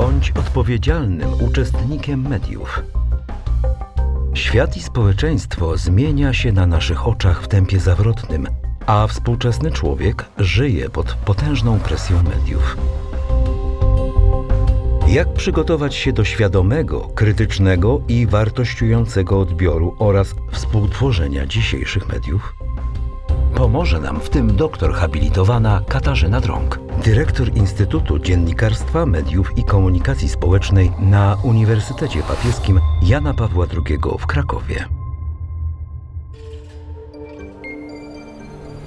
Bądź odpowiedzialnym uczestnikiem mediów. Świat i społeczeństwo zmienia się na naszych oczach w tempie zawrotnym, a współczesny człowiek żyje pod potężną presją mediów. Jak przygotować się do świadomego, krytycznego i wartościującego odbioru oraz współtworzenia dzisiejszych mediów? Pomoże nam w tym doktor habilitowana Katarzyna Drąg, dyrektor Instytutu Dziennikarstwa, Mediów i Komunikacji Społecznej na Uniwersytecie Papieskim Jana Pawła II w Krakowie.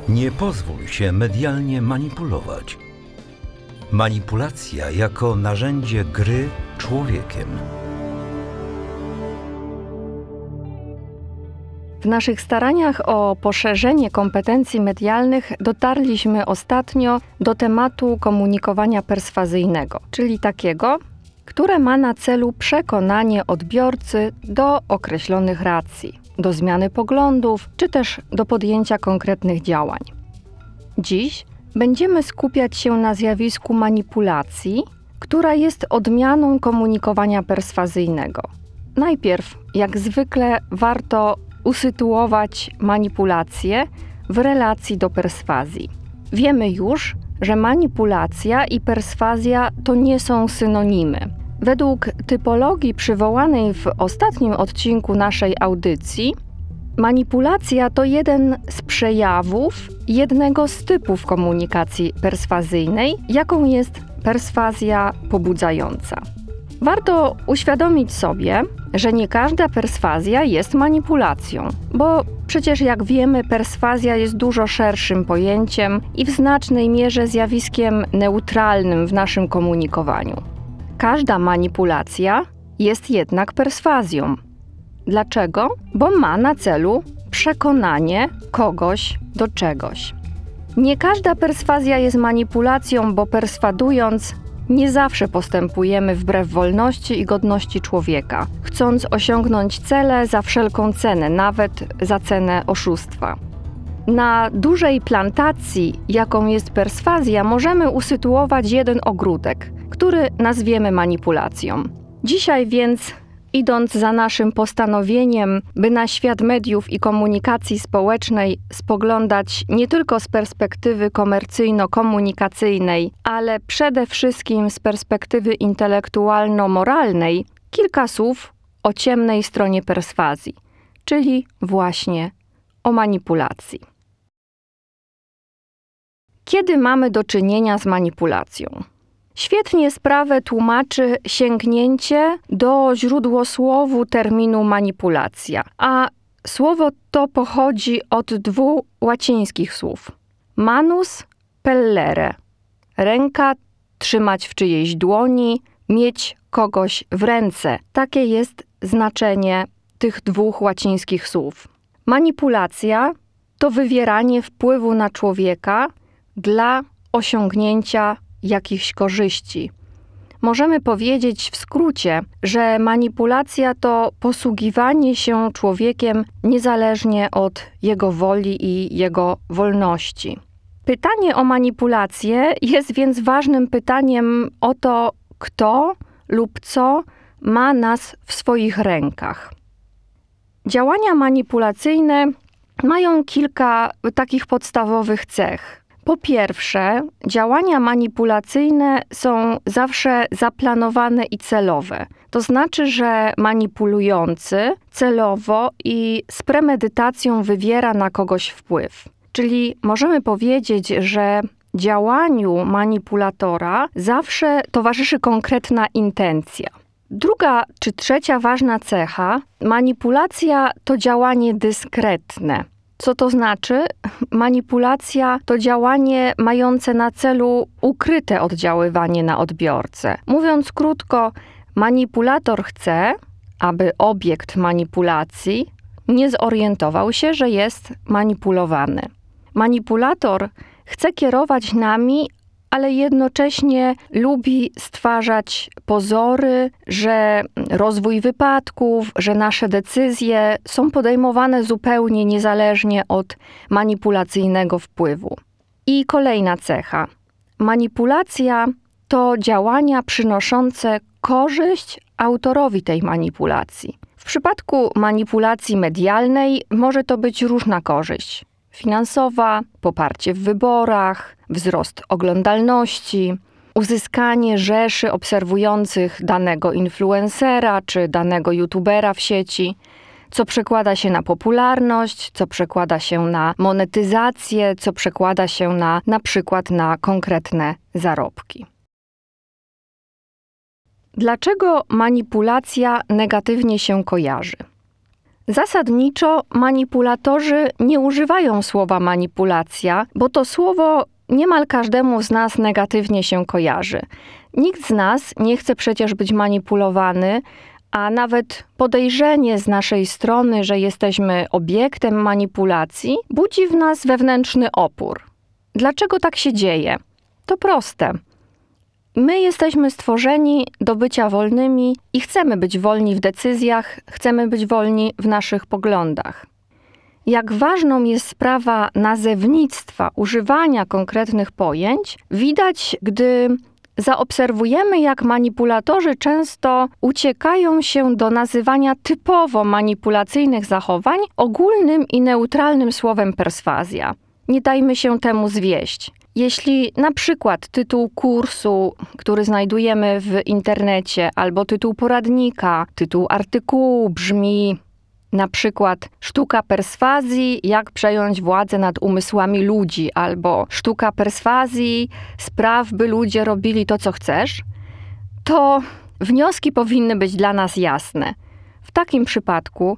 Nie pozwól się medialnie manipulować. Manipulacja jako narzędzie gry człowiekiem. W naszych staraniach o poszerzenie kompetencji medialnych dotarliśmy ostatnio do tematu komunikowania perswazyjnego, czyli takiego, które ma na celu przekonanie odbiorcy do określonych racji, do zmiany poglądów czy też do podjęcia konkretnych działań. Dziś będziemy skupiać się na zjawisku manipulacji, która jest odmianą komunikowania perswazyjnego. Najpierw, jak zwykle, warto usytuować manipulację w relacji do perswazji. Wiemy już, że manipulacja i perswazja to nie są synonimy. Według typologii przywołanej w ostatnim odcinku naszej audycji, manipulacja to jeden z przejawów jednego z typów komunikacji perswazyjnej, jaką jest perswazja pobudzająca. Warto uświadomić sobie, że nie każda perswazja jest manipulacją, bo przecież jak wiemy, perswazja jest dużo szerszym pojęciem i w znacznej mierze zjawiskiem neutralnym w naszym komunikowaniu. Każda manipulacja jest jednak perswazją. Dlaczego? Bo ma na celu przekonanie kogoś do czegoś. Nie każda perswazja jest manipulacją, bo perswadując nie zawsze postępujemy wbrew wolności i godności człowieka, chcąc osiągnąć cele za wszelką cenę, nawet za cenę oszustwa. Na dużej plantacji, jaką jest perswazja, możemy usytuować jeden ogródek, który nazwiemy manipulacją. Dzisiaj więc idąc za naszym postanowieniem, by na świat mediów i komunikacji społecznej spoglądać nie tylko z perspektywy komercyjno-komunikacyjnej, ale przede wszystkim z perspektywy intelektualno-moralnej, kilka słów o ciemnej stronie perswazji, czyli właśnie o manipulacji. Kiedy mamy do czynienia z manipulacją? Świetnie sprawę tłumaczy sięgnięcie do źródłosłowu terminu manipulacja, a słowo to pochodzi od dwóch łacińskich słów. Manus pellere. Ręka trzymać w czyjejś dłoni, mieć kogoś w ręce. Takie jest znaczenie tych dwóch łacińskich słów. Manipulacja to wywieranie wpływu na człowieka dla osiągnięcia jakichś korzyści. Możemy powiedzieć w skrócie, że manipulacja to posługiwanie się człowiekiem niezależnie od jego woli i jego wolności. Pytanie o manipulację jest więc ważnym pytaniem o to, kto lub co ma nas w swoich rękach. Działania manipulacyjne mają kilka takich podstawowych cech. Po pierwsze, działania manipulacyjne są zawsze zaplanowane i celowe. To znaczy, że manipulujący celowo i z premedytacją wywiera na kogoś wpływ. Czyli możemy powiedzieć, że działaniu manipulatora zawsze towarzyszy konkretna intencja. Druga czy trzecia ważna cecha manipulacja to działanie dyskretne. Co to znaczy? Manipulacja to działanie mające na celu ukryte oddziaływanie na odbiorcę. Mówiąc krótko, manipulator chce, aby obiekt manipulacji nie zorientował się, że jest manipulowany. Manipulator chce kierować nami, ale jednocześnie lubi stwarzać pozory, że rozwój wypadków, że nasze decyzje są podejmowane zupełnie niezależnie od manipulacyjnego wpływu. I kolejna cecha. Manipulacja to działania przynoszące korzyść autorowi tej manipulacji. W przypadku manipulacji medialnej może to być różna korzyść finansowa, poparcie w wyborach, wzrost oglądalności, uzyskanie rzeszy obserwujących danego influencera czy danego youtubera w sieci, co przekłada się na popularność, co przekłada się na monetyzację, co przekłada się na na przykład na konkretne zarobki. Dlaczego manipulacja negatywnie się kojarzy? Zasadniczo manipulatorzy nie używają słowa manipulacja, bo to słowo niemal każdemu z nas negatywnie się kojarzy. Nikt z nas nie chce przecież być manipulowany, a nawet podejrzenie z naszej strony, że jesteśmy obiektem manipulacji, budzi w nas wewnętrzny opór. Dlaczego tak się dzieje? To proste. My jesteśmy stworzeni do bycia wolnymi i chcemy być wolni w decyzjach, chcemy być wolni w naszych poglądach. Jak ważną jest sprawa nazewnictwa, używania konkretnych pojęć, widać, gdy zaobserwujemy, jak manipulatorzy często uciekają się do nazywania typowo manipulacyjnych zachowań ogólnym i neutralnym słowem perswazja. Nie dajmy się temu zwieść. Jeśli na przykład tytuł kursu, który znajdujemy w internecie, albo tytuł poradnika, tytuł artykułu brzmi na przykład sztuka perswazji, jak przejąć władzę nad umysłami ludzi, albo sztuka perswazji, spraw, by ludzie robili to, co chcesz, to wnioski powinny być dla nas jasne. W takim przypadku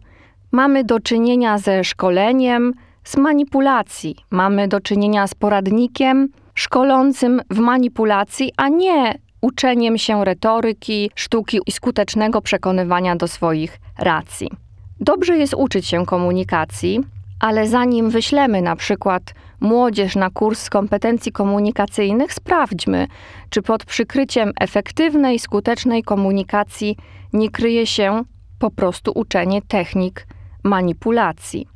mamy do czynienia ze szkoleniem z manipulacji, mamy do czynienia z poradnikiem szkolącym w manipulacji, a nie uczeniem się retoryki, sztuki i skutecznego przekonywania do swoich racji. Dobrze jest uczyć się komunikacji, ale zanim wyślemy na przykład młodzież na kurs kompetencji komunikacyjnych, sprawdźmy, czy pod przykryciem efektywnej, skutecznej komunikacji nie kryje się po prostu uczenie technik manipulacji.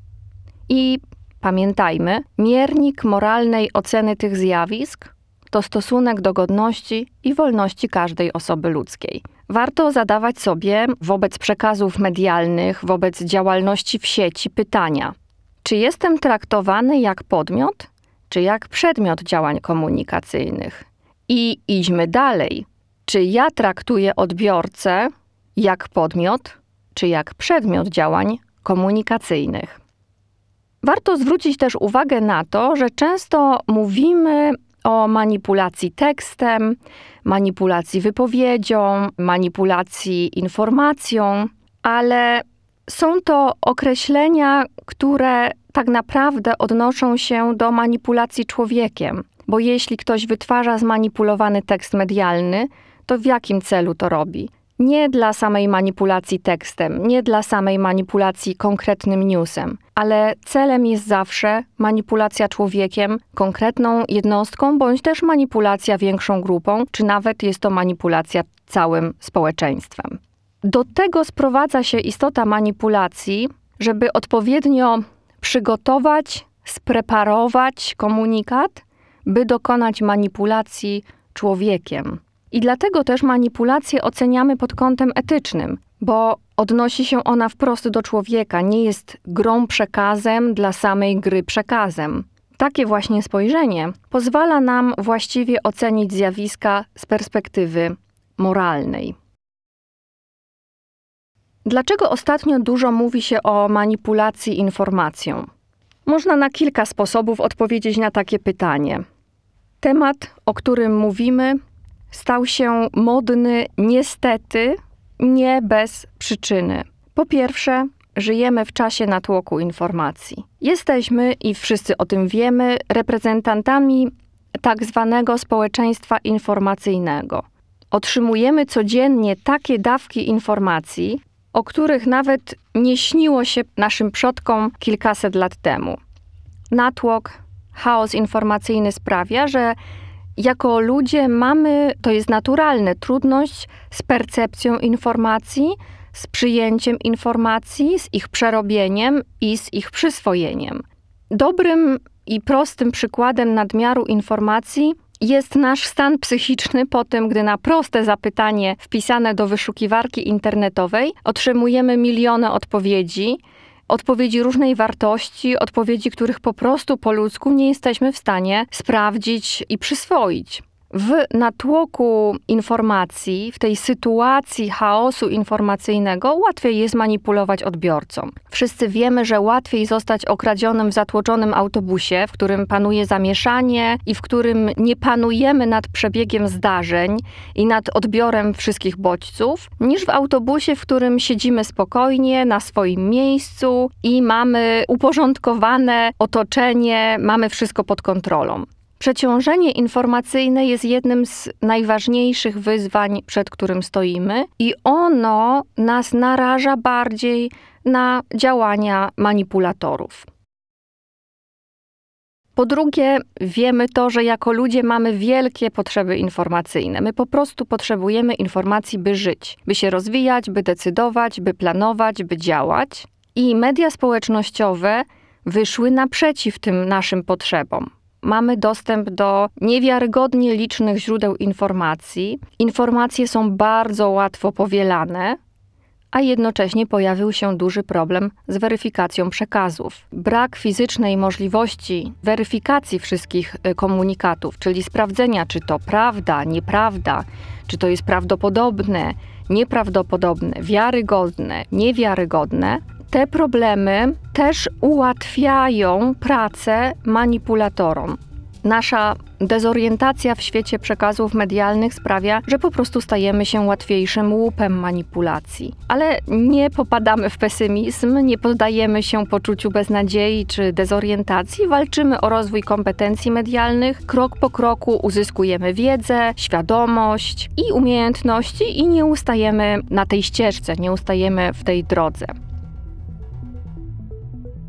I pamiętajmy, miernik moralnej oceny tych zjawisk to stosunek do godności i wolności każdej osoby ludzkiej. Warto zadawać sobie wobec przekazów medialnych, wobec działalności w sieci pytania: czy jestem traktowany jak podmiot, czy jak przedmiot działań komunikacyjnych? I idźmy dalej. Czy ja traktuję odbiorcę jak podmiot, czy jak przedmiot działań komunikacyjnych? Warto zwrócić też uwagę na to, że często mówimy o manipulacji tekstem, manipulacji wypowiedzią, manipulacji informacją, ale są to określenia, które tak naprawdę odnoszą się do manipulacji człowiekiem. Bo jeśli ktoś wytwarza zmanipulowany tekst medialny, to w jakim celu to robi? Nie dla samej manipulacji tekstem, nie dla samej manipulacji konkretnym newsem, ale celem jest zawsze manipulacja człowiekiem, konkretną jednostką, bądź też manipulacja większą grupą, czy nawet jest to manipulacja całym społeczeństwem. Do tego sprowadza się istota manipulacji, żeby odpowiednio przygotować, spreparować komunikat, by dokonać manipulacji człowiekiem. I dlatego też manipulację oceniamy pod kątem etycznym, bo odnosi się ona wprost do człowieka, nie jest grą przekazem dla samej gry przekazem. Takie właśnie spojrzenie pozwala nam właściwie ocenić zjawiska z perspektywy moralnej. Dlaczego ostatnio dużo mówi się o manipulacji informacją? Można na kilka sposobów odpowiedzieć na takie pytanie. Temat, o którym mówimy, stał się modny niestety nie bez przyczyny. Po pierwsze, żyjemy w czasie natłoku informacji. Jesteśmy i wszyscy o tym wiemy reprezentantami tak zwanego społeczeństwa informacyjnego. Otrzymujemy codziennie takie dawki informacji, o których nawet nie śniło się naszym przodkom kilkaset lat temu. Natłok, chaos informacyjny sprawia, że jako ludzie mamy, to jest naturalne, trudność z percepcją informacji, z przyjęciem informacji, z ich przerobieniem i z ich przyswojeniem. Dobrym i prostym przykładem nadmiaru informacji jest nasz stan psychiczny po tym, gdy na proste zapytanie wpisane do wyszukiwarki internetowej otrzymujemy miliony odpowiedzi, odpowiedzi różnej wartości, odpowiedzi, których po prostu po ludzku nie jesteśmy w stanie sprawdzić i przyswoić. W natłoku informacji, w tej sytuacji chaosu informacyjnego, łatwiej jest manipulować odbiorcą. Wszyscy wiemy, że łatwiej zostać okradzionym w zatłoczonym autobusie, w którym panuje zamieszanie i w którym nie panujemy nad przebiegiem zdarzeń i nad odbiorem wszystkich bodźców, niż w autobusie, w którym siedzimy spokojnie na swoim miejscu i mamy uporządkowane otoczenie, mamy wszystko pod kontrolą. Przeciążenie informacyjne jest jednym z najważniejszych wyzwań, przed którym stoimy, i ono nas naraża bardziej na działania manipulatorów. Po drugie, wiemy to, że jako ludzie mamy wielkie potrzeby informacyjne. My po prostu potrzebujemy informacji, by żyć, by się rozwijać, by decydować, by planować, by działać. I media społecznościowe wyszły naprzeciw tym naszym potrzebom mamy dostęp do niewiarygodnie licznych źródeł informacji. Informacje są bardzo łatwo powielane, a jednocześnie pojawił się duży problem z weryfikacją przekazów. Brak fizycznej możliwości weryfikacji wszystkich y, komunikatów, czyli sprawdzenia, czy to prawda, nieprawda, czy to jest prawdopodobne, nieprawdopodobne, wiarygodne, niewiarygodne, te problemy też ułatwiają pracę manipulatorom. Nasza dezorientacja w świecie przekazów medialnych sprawia, że po prostu stajemy się łatwiejszym łupem manipulacji. Ale nie popadamy w pesymizm, nie poddajemy się poczuciu beznadziei czy dezorientacji, walczymy o rozwój kompetencji medialnych, krok po kroku uzyskujemy wiedzę, świadomość i umiejętności i nie ustajemy na tej ścieżce, nie ustajemy w tej drodze.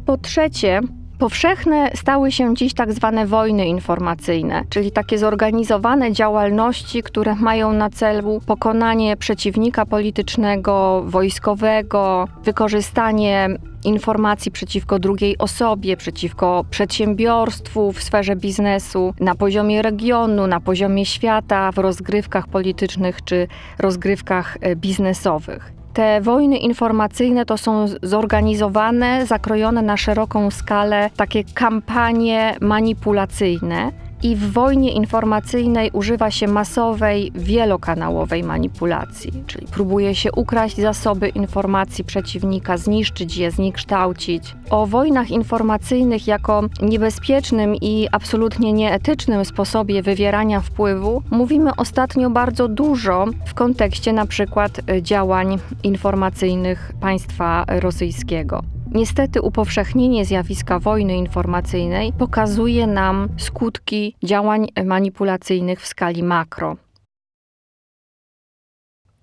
Po trzecie, powszechne stały się dziś tak zwane wojny informacyjne, czyli takie zorganizowane działalności, które mają na celu pokonanie przeciwnika politycznego, wojskowego, wykorzystanie informacji przeciwko drugiej osobie, przeciwko przedsiębiorstwu w sferze biznesu, na poziomie regionu, na poziomie świata, w rozgrywkach politycznych czy rozgrywkach e, biznesowych. Te wojny informacyjne to są zorganizowane, zakrojone na szeroką skalę takie kampanie manipulacyjne. I w wojnie informacyjnej używa się masowej, wielokanałowej manipulacji, czyli próbuje się ukraść zasoby informacji przeciwnika, zniszczyć je, zniekształcić. O wojnach informacyjnych jako niebezpiecznym i absolutnie nieetycznym sposobie wywierania wpływu mówimy ostatnio bardzo dużo w kontekście na przykład działań informacyjnych państwa rosyjskiego. Niestety upowszechnienie zjawiska wojny informacyjnej pokazuje nam skutki działań manipulacyjnych w skali makro.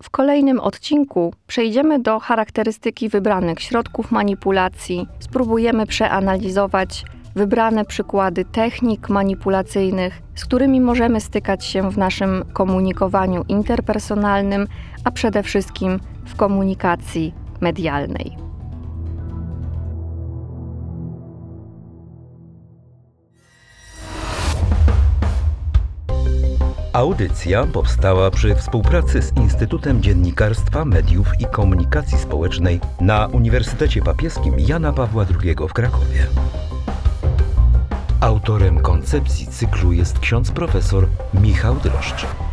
W kolejnym odcinku przejdziemy do charakterystyki wybranych środków manipulacji, spróbujemy przeanalizować wybrane przykłady technik manipulacyjnych, z którymi możemy stykać się w naszym komunikowaniu interpersonalnym, a przede wszystkim w komunikacji medialnej. Audycja powstała przy współpracy z Instytutem Dziennikarstwa, Mediów i Komunikacji Społecznej na Uniwersytecie Papieskim Jana Pawła II w Krakowie. Autorem koncepcji cyklu jest ksiądz profesor Michał Droszczyk.